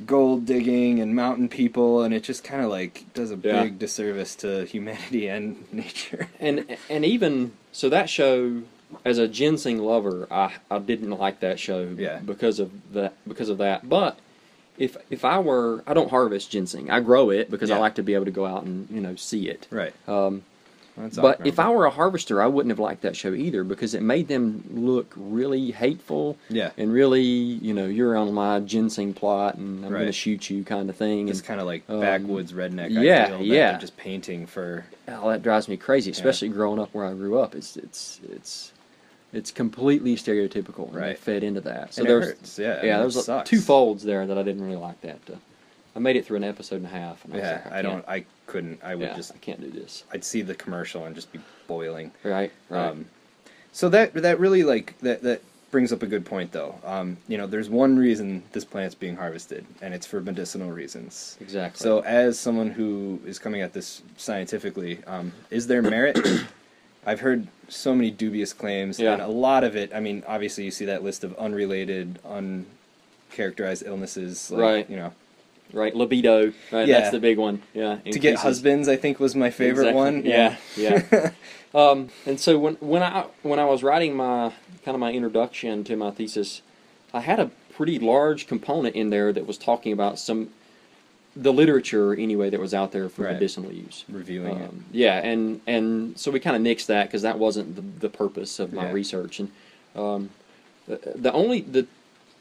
gold digging and mountain people, and it just kind of like does a Yeah. big disservice to humanity and nature. and and even so that show as a ginseng lover i i didn't like that show Yeah. because of that because of that but if if i were i don't harvest ginseng i grow it because i like to be able to go out and you know see it Right. um, That's but awkward. if i were a harvester i wouldn't have liked that show either because it made them look really hateful Yeah. and really you know you're on my ginseng plot and i'm going to shoot you kind of thing It's kind of like um, backwoods redneck yeah, yeah. just painting for Oh, that drives me crazy, especially growing up where I grew up. It's it's it's it's completely stereotypical, and Right. fed into that. So and there's it hurts. Yeah, yeah, there's it sucks. two folds there that I didn't really like that. Uh, I made it through an episode and a half, and I was Yeah, like, I, I don't. can't- I couldn't. I would yeah, just. I can't do this. I'd see the commercial and just be boiling. Right, right. Um, so that that really like that that brings up a good point though. Um, you know, there's one reason this plant's being harvested, and it's for medicinal reasons. exactly. So, as someone who is coming at this scientifically, um, is there merit? I've heard so many dubious claims, Yeah. and a lot of it. I mean, obviously, you see that list of unrelated, uncharacterized illnesses, like, Right. You know, right, libido. Right, Yeah. that's the big one. Yeah. to get husbands, I think was my favorite Exactly. one. Yeah, yeah. um, and so when when I when I was writing my kind of my introduction to my thesis, I had a pretty large component in there that was talking about some the literature anyway that was out there for Right. medicinal use. reviewing it. Um, yeah, and and so we kind of nixed that because that wasn't the, the purpose of my Yeah. research. And um, the, the only the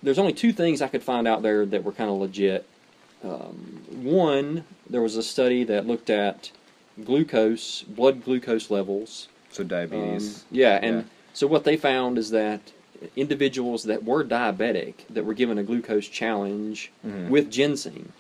there's only two things I could find out there that were kind of legit. Um, one, there was a study that looked at glucose, blood glucose levels. So Um, diabetes. yeah, and Yeah. so what they found is that individuals that were diabetic that were given a glucose challenge Mhm. with ginseng,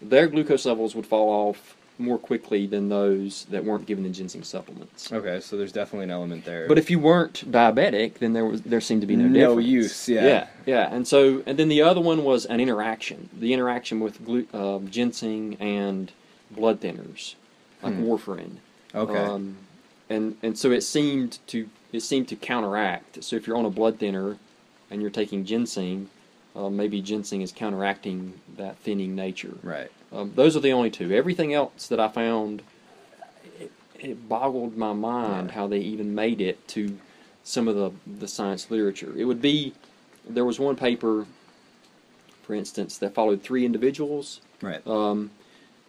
their glucose levels would fall off more quickly than those that weren't given the ginseng supplements. Okay, so there's definitely an element there. But if you weren't diabetic, then there was there seemed to be no, No difference. use, yeah. yeah, yeah. And so, and then the other one was an interaction. The interaction with glu- uh, ginseng and blood thinners, like Hmm. warfarin. okay, Um, and and so it seemed to it seemed to counteract. So if you're on a blood thinner and you're taking ginseng, uh, maybe ginseng is counteracting that thinning nature. right. Um, those are the only two. Everything else that I found, it, it boggled my mind Yeah. how they even made it to some of the, the science literature. It would be, there was one paper, for instance, that followed three individuals. Right. Um,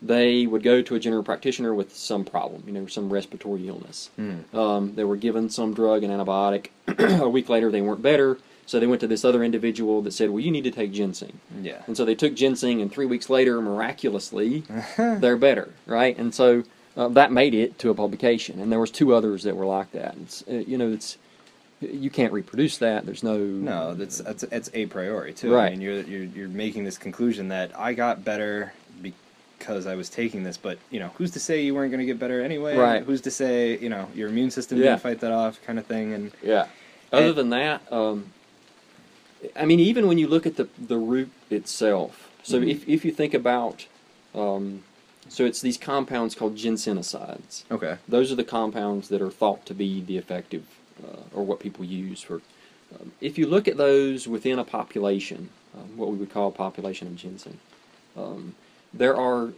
they would go to a general practitioner with some problem, you know, some respiratory illness. Hmm. Um, they were given some drug, an antibiotic. a week later, they weren't better, so they went to this other individual that said, "Well, you need to take ginseng." Yeah. And so they took ginseng, and three weeks later, miraculously, they're better, right? And so uh, that made it to a publication, and there was two others that were like that. It's, uh, you know, it's you can't reproduce that. There's no No, that's that's it's a priori too. Right. I mean, you're you're you're making this conclusion that I got better because I was taking this, but you know, who's to say you weren't going to get better anyway? Right. Who's to say you know your immune system Yeah. didn't fight that off, kind of thing? And Yeah. Other And- than that, um, I mean, even when you look at the the root itself. So Mhm. if if you think about, um, so it's these compounds called ginsenosides. okay, Those are the compounds that are thought to be the effective, uh, or what people use for. Um, if you look at those within a population, um, what we would call a population of ginseng, um, there are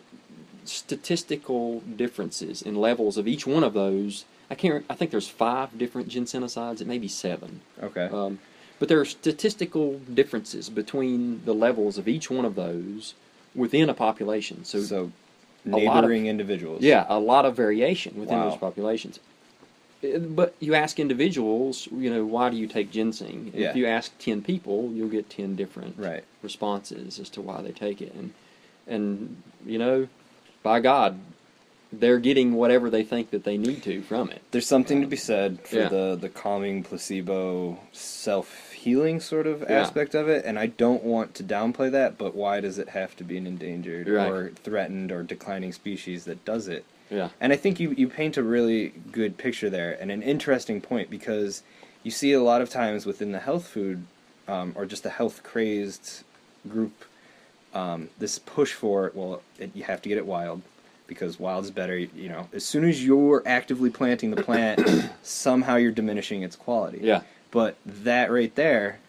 statistical differences in levels of each one of those. I can't. I think there's five different ginsenosides. It may be seven. okay, Um, but there are statistical differences between the levels of each one of those within a population. So, so, lot of- neighboring individuals. yeah, a lot of variation within Wow. those populations. Uh, But you ask individuals, you know, why do you take ginseng? Yeah. If you ask ten people, you'll get ten different Right. responses as to why they take it, and and you know, by God, they're getting whatever they think that they need to from it. There's something to be said for Yeah. the the calming placebo self healing sort of Yeah. aspect of it, and I don't want to downplay that. But why does it have to be an endangered Right. or threatened or declining species that does it? Yeah, And I think you, you paint a really good picture there and an interesting point because you see a lot of times within the health food um, or just the health crazed group um, this push for well it, you have to get it wild because wild is better you know as soon as you're actively planting the plant somehow you're diminishing its quality yeah, but that right there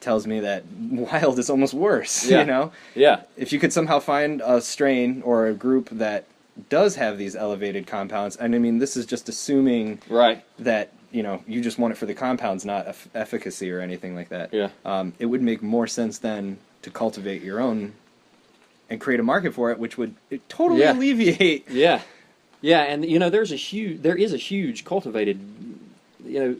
tells me that wild is almost worse Yeah. you know yeah, if you could somehow find a strain or a group that does have these elevated compounds, and I mean, this is just assuming right. that you know you just want it for the compounds, not eff- efficacy or anything like that. Yeah. Um, it would make more sense then to cultivate your own and create a market for it, which would it totally Yeah. alleviate. Yeah, yeah, and you know, there's a huge, there is a huge cultivated, you know,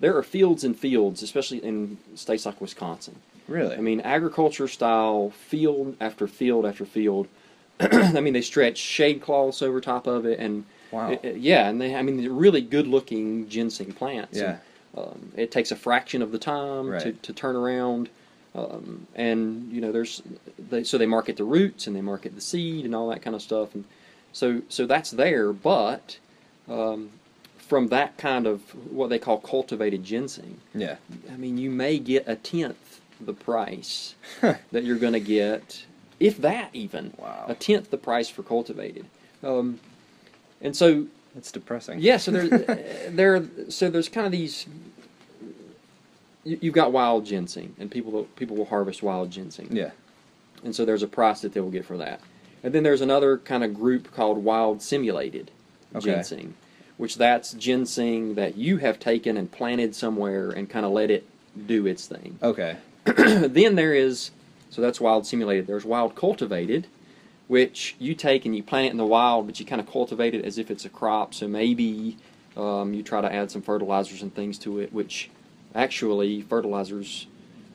there are fields and fields, especially in states like Wisconsin. Really. I mean, agriculture style field after field after field. I mean, they stretch shade cloths over top of it, and Wow. it- it- yeah, and they, I mean, they're really good looking ginseng plants. Yeah. And, um, it takes a fraction of the time to, to turn around. Um, and you know, there's they, so they market the roots and they market the seed and all that kind of stuff, and so so that's there. But um, from that kind of what they call cultivated ginseng, yeah. I mean, you may get a tenth the price that you're going to get, if that even. Wow. A tenth the price for cultivated. Um, and so, That's depressing. yeah, so there's, there, so there's kind of these. You, you've got wild ginseng, and people will, people will harvest wild ginseng, Yeah. and so there's a price that they will get for that. And then there's another kind of group called wild simulated Okay. ginseng, which that's ginseng that you have taken and planted somewhere and kind of let it do its thing. Okay. then there is, so that's wild simulated. There's wild cultivated, which you take and you plant it in the wild, but you kind of cultivate it as if it's a crop. So maybe um, you try to add some fertilizers and things to it, which actually fertilizers.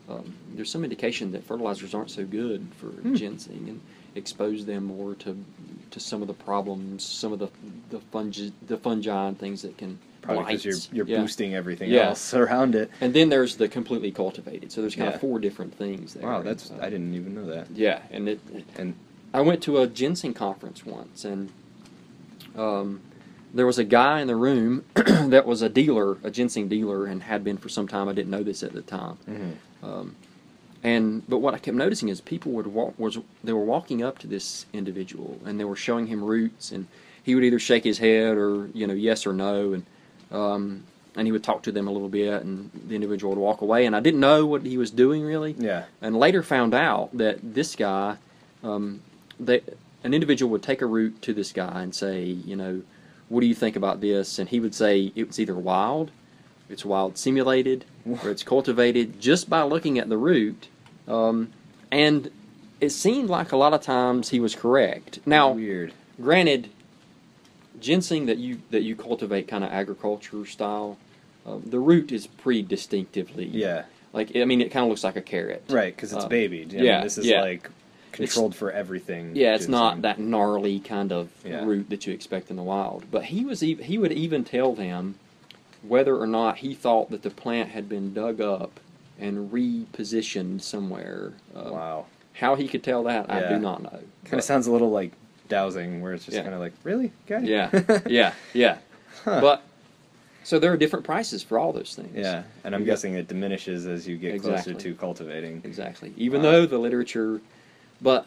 Um, there's some indication that fertilizers aren't so good for ginseng and expose them more to to some of the problems, some of the the fungi, the fungi and things that can Probably because you're you're Yeah. boosting everything Yeah. else around it. And then there's the completely cultivated. So there's kind Yeah. of four different things there. Wow, that's I didn't even know that. Yeah, and it, And I went to a ginseng conference once, and um, there was a guy in the room that was a dealer, a ginseng dealer, and had been for some time. I didn't know this at the time. Mm-hmm. Um, and but what I kept noticing is people would walk was they were walking up to this individual and they were showing him roots and he would either shake his head or you know yes or no and um, and he would talk to them a little bit and the individual would walk away and I didn't know what he was doing really Yeah. and later found out that this guy um, they an individual would take a root to this guy and say you know what do you think about this and he would say it was either wild it's wild simulated or it's cultivated just by looking at the root um, and it seemed like a lot of times he was correct now weird. granted ginseng that you that you cultivate kind of agriculture style um, the root is pretty distinctively Yeah. like i mean it kind of looks like a carrot Right, because it's Uh, babied. I yeah, mean, this is yeah. like controlled for everything. yeah it's not that gnarly kind of Yeah. root that you expect in the wild but he was ev- he would even tell them whether or not he thought that the plant had been dug up and repositioned somewhere um, Wow. how he could tell that i do not know Kind But- of sounds a little like dowsing, where it's just Yeah. kind of like, really, guy? yeah yeah yeah Huh. but so there are different prices for all those things Yeah, and I'm You guessing it diminishes as you get Exactly. closer to cultivating. exactly even Wow. though the literature but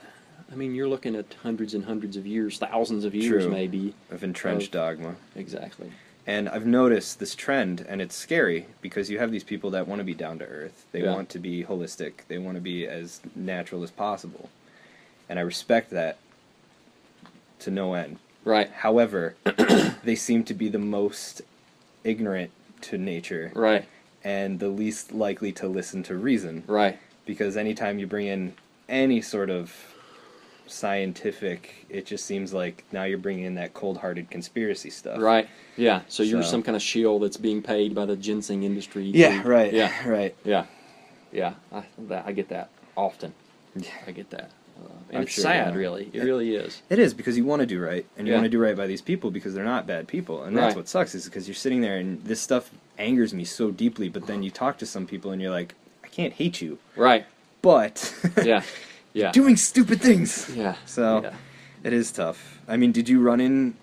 i mean you're looking at hundreds and hundreds of years thousands of years True. maybe Of entrenched Of- dogma. exactly And I've noticed this trend, and it's scary because you have these people that want to be down to earth. They Yeah. want to be holistic. They want to be as natural as possible. And I respect that to no end. right However, they seem to be the most ignorant to nature right and the least likely to listen to reason. right Because anytime you bring in any sort of scientific, it just seems like now you're bringing in that cold hearted conspiracy stuff. right yeah so you're So- some kind of shield that's being paid by the ginseng industry Yeah, to- right. yeah Right. yeah yeah I, that, I get that often Yeah. i get that uh, and I'm it's sure, sad really it Yeah. really is It is because you want to do right, and you Yeah. want to do right by these people because they're not bad people, and that's Right. what sucks is because you're sitting there and this stuff angers me so deeply. But then you talk to some people and you're like, I can't hate you, right but yeah yeah doing stupid things. yeah So yeah. it is tough. I mean, did you run in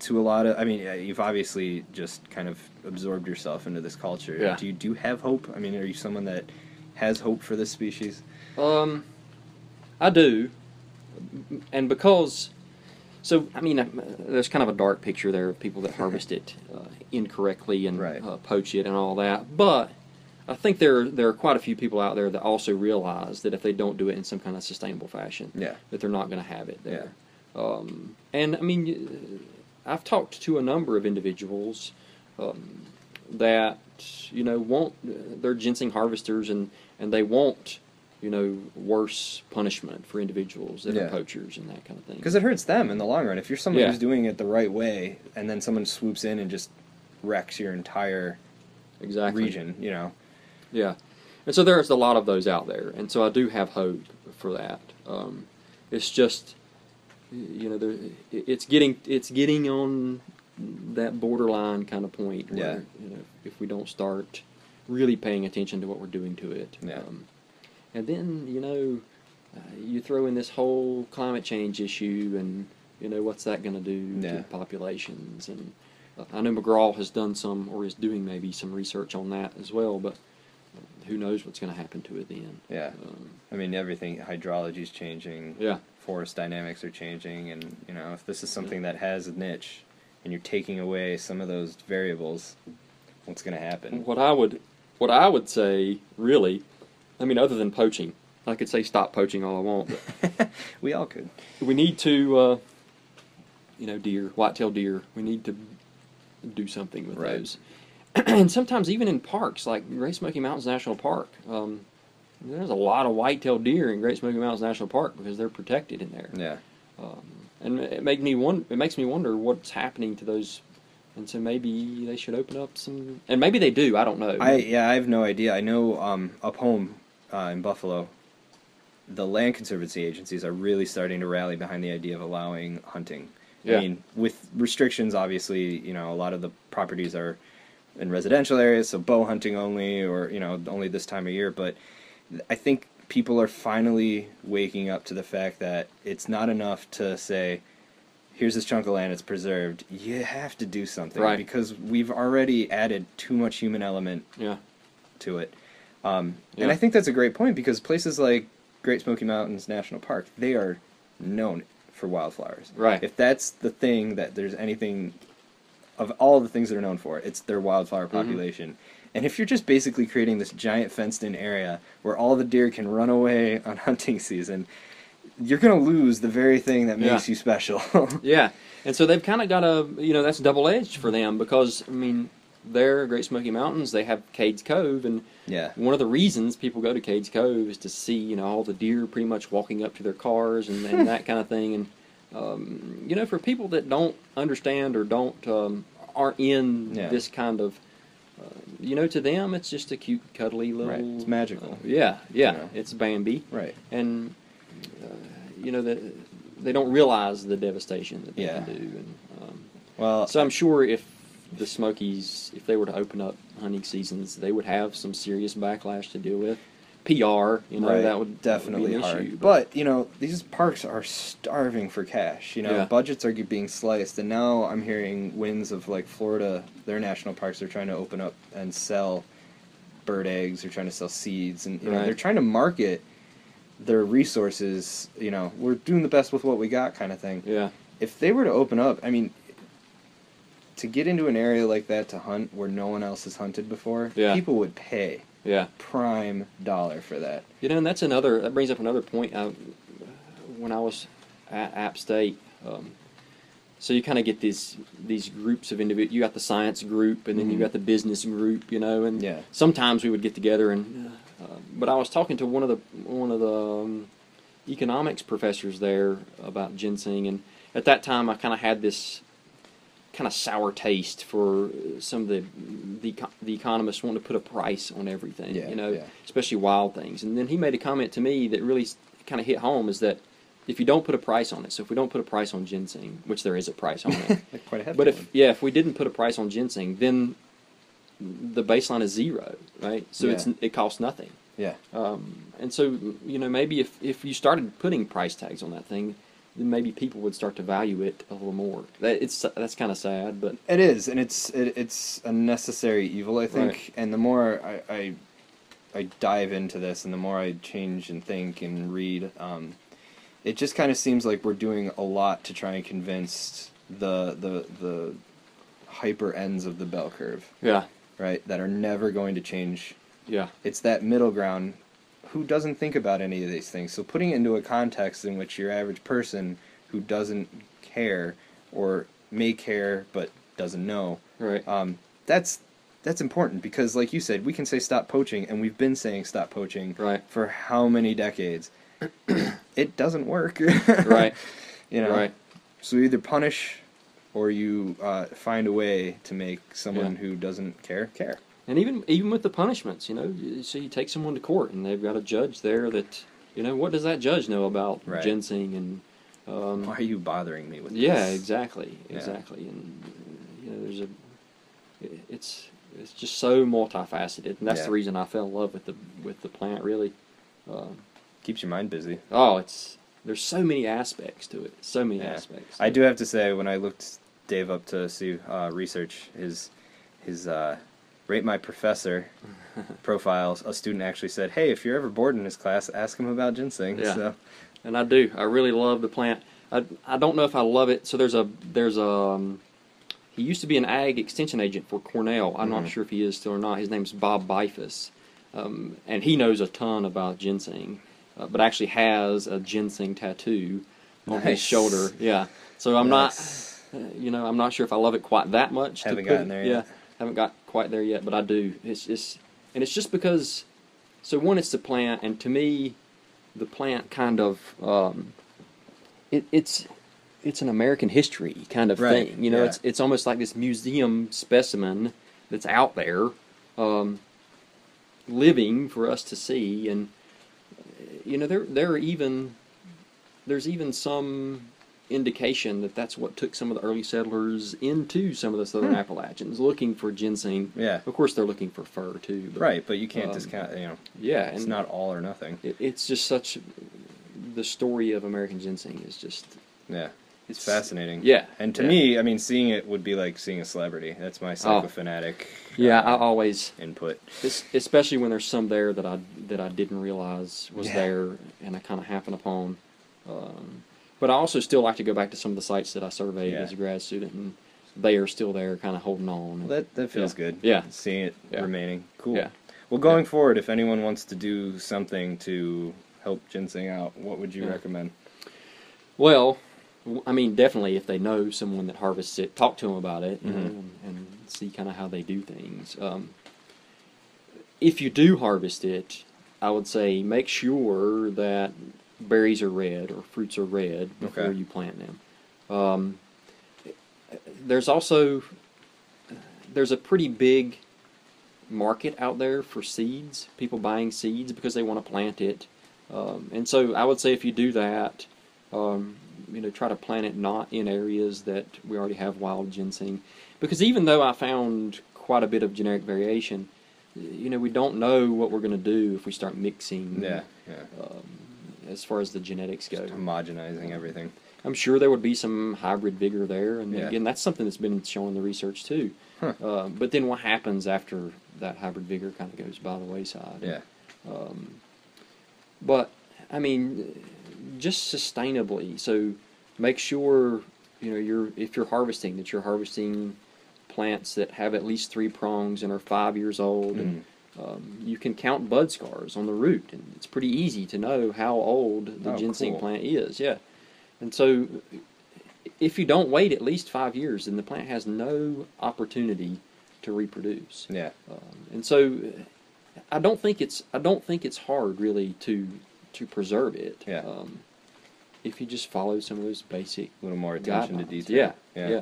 to a lot of? I mean, you've obviously just kind of absorbed yourself into this culture. Yeah. Do you do you have hope? I mean, are you someone that has hope for this species? Um, I do, and because, so I mean, uh, there's kind of a dark picture there of people that harvest it uh, incorrectly and Right. uh, poach it and all that. But I think there there are quite a few people out there that also realize that if they don't do it in some kind of sustainable fashion, Yeah. that they're not going to have it there. Um, and I mean, I've talked to a number of individuals um, that you know want they're ginseng harvesters and and they want you know worse punishment for individuals that Yeah. are poachers and that kind of thing. Because it hurts them in the long run. If you're someone Yeah. who's doing it the right way, and then someone swoops in and just wrecks your entire exactly. region, you know. Yeah, and so there's a lot of those out there, and so I do have hope for that. Um, it's just, you know, there, it's getting it's getting on that borderline kind of point where Yeah. you know if we don't start really paying attention to what we're doing to it, Yeah. um, and then you know uh, you throw in this whole climate change issue, and you know what's that going to do Yeah. to populations and. uh, I know McGraw has done some, or is doing maybe some research on that as well, but who knows what's going to happen to it then? Yeah. Um, I mean, everything, hydrology's changing. yeah, Forest dynamics are changing. And, you know, if this is something that has a niche and you're taking away some of those variables, what's going to happen? what I would, what I would say, really, I mean, other than poaching, I could say stop poaching all I want, but we all could. we need to, uh, you know, deer, white-tailed deer. We need to do something with Right. those. and sometimes even in parks like Great Smoky Mountains National Park, um, there's a lot of white-tailed deer in Great Smoky Mountains National Park because they're protected in there. Yeah. Um, and it make me won- It makes me wonder what's happening to those. And so maybe they should open up some. And maybe they do. I don't know. I yeah, I have no idea. I know um, up home uh, in Buffalo, the land conservancy agencies are really starting to rally behind the idea of allowing hunting. Yeah. I mean, with restrictions, obviously, you know, a lot of the properties are in residential areas, so bow hunting only, or you know, only this time of year. But I think people are finally waking up to the fact that it's not enough to say here's this chunk of land, it's preserved. You have to do something Right. because we've already added too much human element Yeah. to it. Um, Yeah. And I think that's a great point because places like Great Smoky Mountains National Park, they are known for wildflowers. Right. If that's the thing that there's anything of all the things that are known for, it. it's their wildflower Mm-hmm. population. And if you're just basically creating this giant fenced-in area where all the deer can run away on hunting season, you're going to lose the very thing that Yeah. makes you special. Yeah, and so they've kind of got a you know that's double edged for them because I mean they're Great Smoky Mountains. They have Cades Cove, and yeah. one of the reasons people go to Cades Cove is to see you know all the deer pretty much walking up to their cars and, and that kind of thing. And um, you know for people that don't understand or don't um, aren't in Yeah. this kind of uh, you know to them it's just a cute cuddly little Right. It's magical. yeah, yeah, You know. it's Bambi Right. and uh, you know that they don't realize the devastation that they Yeah. can do. And um, Well, so I'm sure if the Smokies, if they were to open up hunting seasons, they would have some serious backlash to deal with. PR, you know, right, that would definitely be an hard. issue, but you know, these parks are starving for cash. You know, Yeah. budgets are being sliced, and now I'm hearing winds of like Florida. Their national parks are trying to open up and sell bird eggs. They're trying to sell seeds, and you know, Right. they're trying to market their resources. You know, we're doing the best with what we got, kind of thing. yeah, If they were to open up, I mean. To get into an area like that to hunt where no one else has hunted before, Yeah. people would pay yeah. prime dollar for that. You know, and that's another. That brings up another point. I, when I was at App State, um, so you kind of get these these groups of individuals. You got the science group, and then you Mhm. got the business group. You know, and Yeah. sometimes we would get together and. Uh, but I was talking to one of the one of the um, economics professors there about ginseng, and at that time I kind of had this kind of sour taste for some of the the, the economists wanting to put a price on everything. Yeah, you know, yeah. especially wild things. And then he made a comment to me that really kind of hit home is that if you don't put a price on it, so if we don't put a price on ginseng, which there is a price on it, Like quite a but if one. yeah, if we didn't put a price on ginseng, then the baseline is zero, right? So it's it costs nothing. yeah, Um, and so you know maybe if if you started putting price tags on that thing, then maybe people would start to value it a little more. That it's that's kind of sad, but it is, and it's it, it's a necessary evil, I think. Right. And the more I, I I dive into this, and the more I change and think and read, um, it just kind of seems like we're doing a lot to try and convince the the the hyper ends of the bell curve, yeah, right? That are never going to change. yeah, It's that middle ground. Who doesn't think about any of these things? So putting it into a context in which your average person who doesn't care or may care but doesn't know, right, um, that's that's important because, like you said, we can say stop poaching, and we've been saying stop poaching right, for how many decades? it doesn't work, right, You know, right. so you either punish or you uh, find a way to make someone Yeah. who doesn't care care. And even even with the punishments, you know, you- so you take someone to court and they've got a judge there that, you know, what does that judge know about Right. ginseng and, um, Why are you bothering me with yeah, this? exactly, Yeah. exactly, exactly, and you know, there's a, it's it's just so multifaceted, and that's Yeah. the reason I fell in love with the with the plant. Really, um, Keeps your mind busy. oh, it's there's so many aspects to it, so many Yeah. aspects. I do have to say, when I looked Dave up to see uh, research his his uh, rate my professor profiles, a student actually said, "Hey, if you're ever bored in this class, ask him about ginseng." Yeah. So, and I do. I really love the plant. I, I don't know if I love it. So there's a there's a um, he used to be an ag extension agent for Cornell. I'm Mhm. not sure if he is still or not. His name's Bob Beyfuss, um, and he knows a ton about ginseng, uh, but actually has a ginseng tattoo on his shoulder. Yeah. So I'm Nice. not, uh, you know, I'm not sure if I love it quite that much. Haven't gotten there Yeah, yet. Haven't got quite there yet, but I do. It's just, and it's just because. So one, it's the plant, and to me, the plant kind of um, it, it's it's an American history kind of Right, thing. You know, yeah. it's it's almost like this museum specimen that's out there, um, living for us to see, and you know, there there are even there's even some indication that that's what took some of the early settlers into some of the southern Hmm. Appalachians, looking for ginseng. yeah, Of course, they're looking for fur too. But, right. But you can't um, discount. You know, Yeah, it's not all or nothing. It, it's just such the story of American ginseng is just Yeah, It's fascinating. Yeah, And to yeah. me, I mean, seeing it would be like seeing a celebrity. That's my psychopanatic Yeah, uh, I always, input. especially when there's some there that I that I didn't realize was Yeah. there, and I kind of happen upon. Um, but I also still like to go back to some of the sites that I surveyed Yeah. as a grad student, and they are still there, kind of holding on. Well, that that feels Yeah. good. Yeah. Seeing it Yeah. remaining. Cool. Yeah. Well, going forward, if anyone wants to do something to help ginseng out, what would you recommend? Well, I mean, definitely if they know someone that harvests it, talk to them about it know, Mhm. and, and see kind of how they do things. Um, if you do harvest it, I would say make sure that berries are red or fruits are red before Okay. you plant them. Um, there's also there's a pretty big market out there for seeds. People buying seeds because they want to plant it. Um, and so I would say if you do that, um, you know, try to plant it not in areas that we already have wild ginseng, because even though I found quite a bit of genetic variation, you know, we don't know what we're going to do if we start mixing. Yeah. Yeah. Um, as far as the genetics go, Just homogenizing everything. I'm sure there would be some hybrid vigor there, and Yeah. again, that's something that's been shown in the research too. Huh. Uh, but then what happens after that hybrid vigor kind of goes by the wayside? Yeah. Um, but I mean, just sustainably. So make sure you know you're if you're harvesting that you're harvesting plants that have at least three prongs and are five years old, and Mm. Um, you can count bud scars on the root, and it's pretty easy to know how old the Oh, ginseng cool. plant is. Yeah, and so if you don't wait at least five years, then the plant has no opportunity to reproduce. Yeah. Um, and so I don't think it's I don't think it's hard really to to preserve it. Yeah. Um, if you just follow some of those basic A little more attention to detail. Yeah. Yeah. Yeah.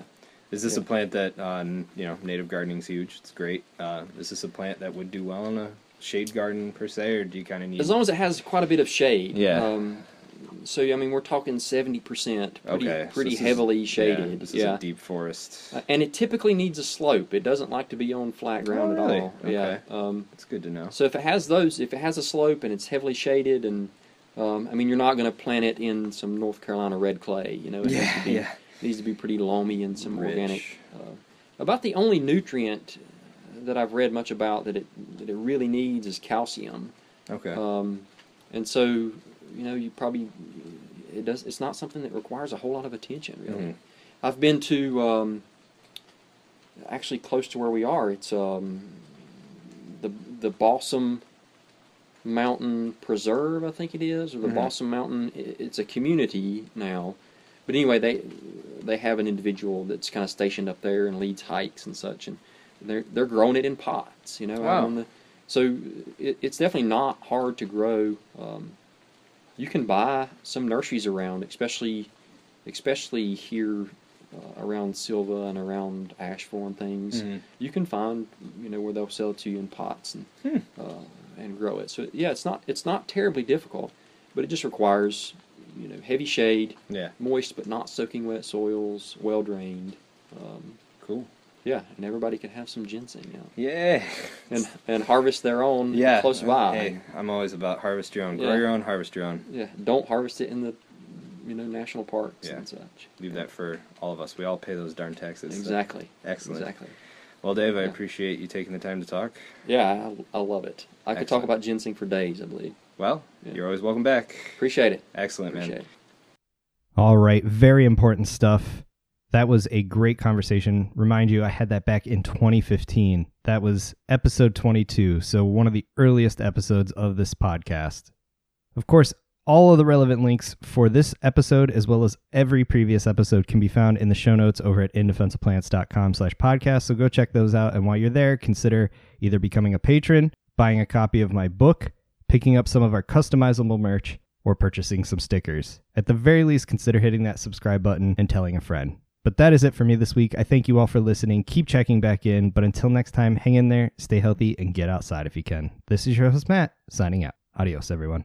Is this Yeah. a plant that, uh, n- you know, native gardening's huge? It's great. Uh, is this a plant that would do well in a shade garden per se, or do you kind of need? As long as it has quite a bit of shade. Yeah. Um, so I mean, we're talking seventy percent, pretty okay, so pretty is- heavily Yeah, shaded. this Yeah. is a deep forest. Uh, and it typically needs a slope. It doesn't like to be on flat ground Oh, really? at all. Yeah. Okay. Um, That's good to know. So if it has those, if it has a slope and it's heavily shaded, and um, I mean, you're not going to plant it in some North Carolina red clay. You know, it Yeah, to be, yeah. Needs to be pretty loamy and some Rich. organic. Uh, about the only nutrient that I've read much about that it that it really needs is calcium. Okay. Um, and so, you know, you probably it does. It's not something that requires a whole lot of attention, really. Mhm. I've been to um, actually close to where we are. It's um, the the Balsam Mountain Preserve, I think it is, or the Mhm. Balsam Mountain. It's a community now, but anyway, they they have an individual that's kind of stationed up there and leads hikes and such, and they're they're growing it in pots, you know. Wow. the, so it, it's definitely not hard to grow. Um, you can buy some nurseries around, especially especially here uh, around Sylva and around Asheville and things. Mhm. You can find you know where they'll sell it to you in pots and Hmm. uh, and grow it. So yeah, it's not it's not terribly difficult, but it just requires you know heavy shade, Yeah. moist but not soaking wet soils, well drained. Um, Cool. yeah, and everybody can have some ginseng now Yeah. and and harvest their own yeah. close by. Hey, I'm always about harvest your own. Grow your own, harvest your own. Yeah, don't harvest it in the you know national parks Yeah. and such. Leave that for all of us. We all pay those darn taxes. so- Exactly. Excellent. Exactly. Well, Dave, I Yeah. appreciate you taking the time to talk. Yeah, I, I love it. I could talk about ginseng for days. I believe. Well, Yeah. you're always welcome back. Appreciate it. Excellent, Appreciate man. it. All right, very important stuff. That was a great conversation. Remind you, I had that back in 2015. That was episode 22, so one of the earliest episodes of this podcast. Of course, all of the relevant links for this episode, as well as every previous episode, can be found in the show notes over at indefenseofplants.com slash podcast. So go check those out. And while you're there, consider either becoming a patron, buying a copy of my book, picking up some of our customizable merch, or purchasing some stickers. At the very least, consider hitting that subscribe button and telling a friend. But that is it for me this week. I thank you all for listening. Keep checking back in. But until next time, hang in there, stay healthy, and get outside if you can. This is your host, Matt, signing out. Adios, everyone.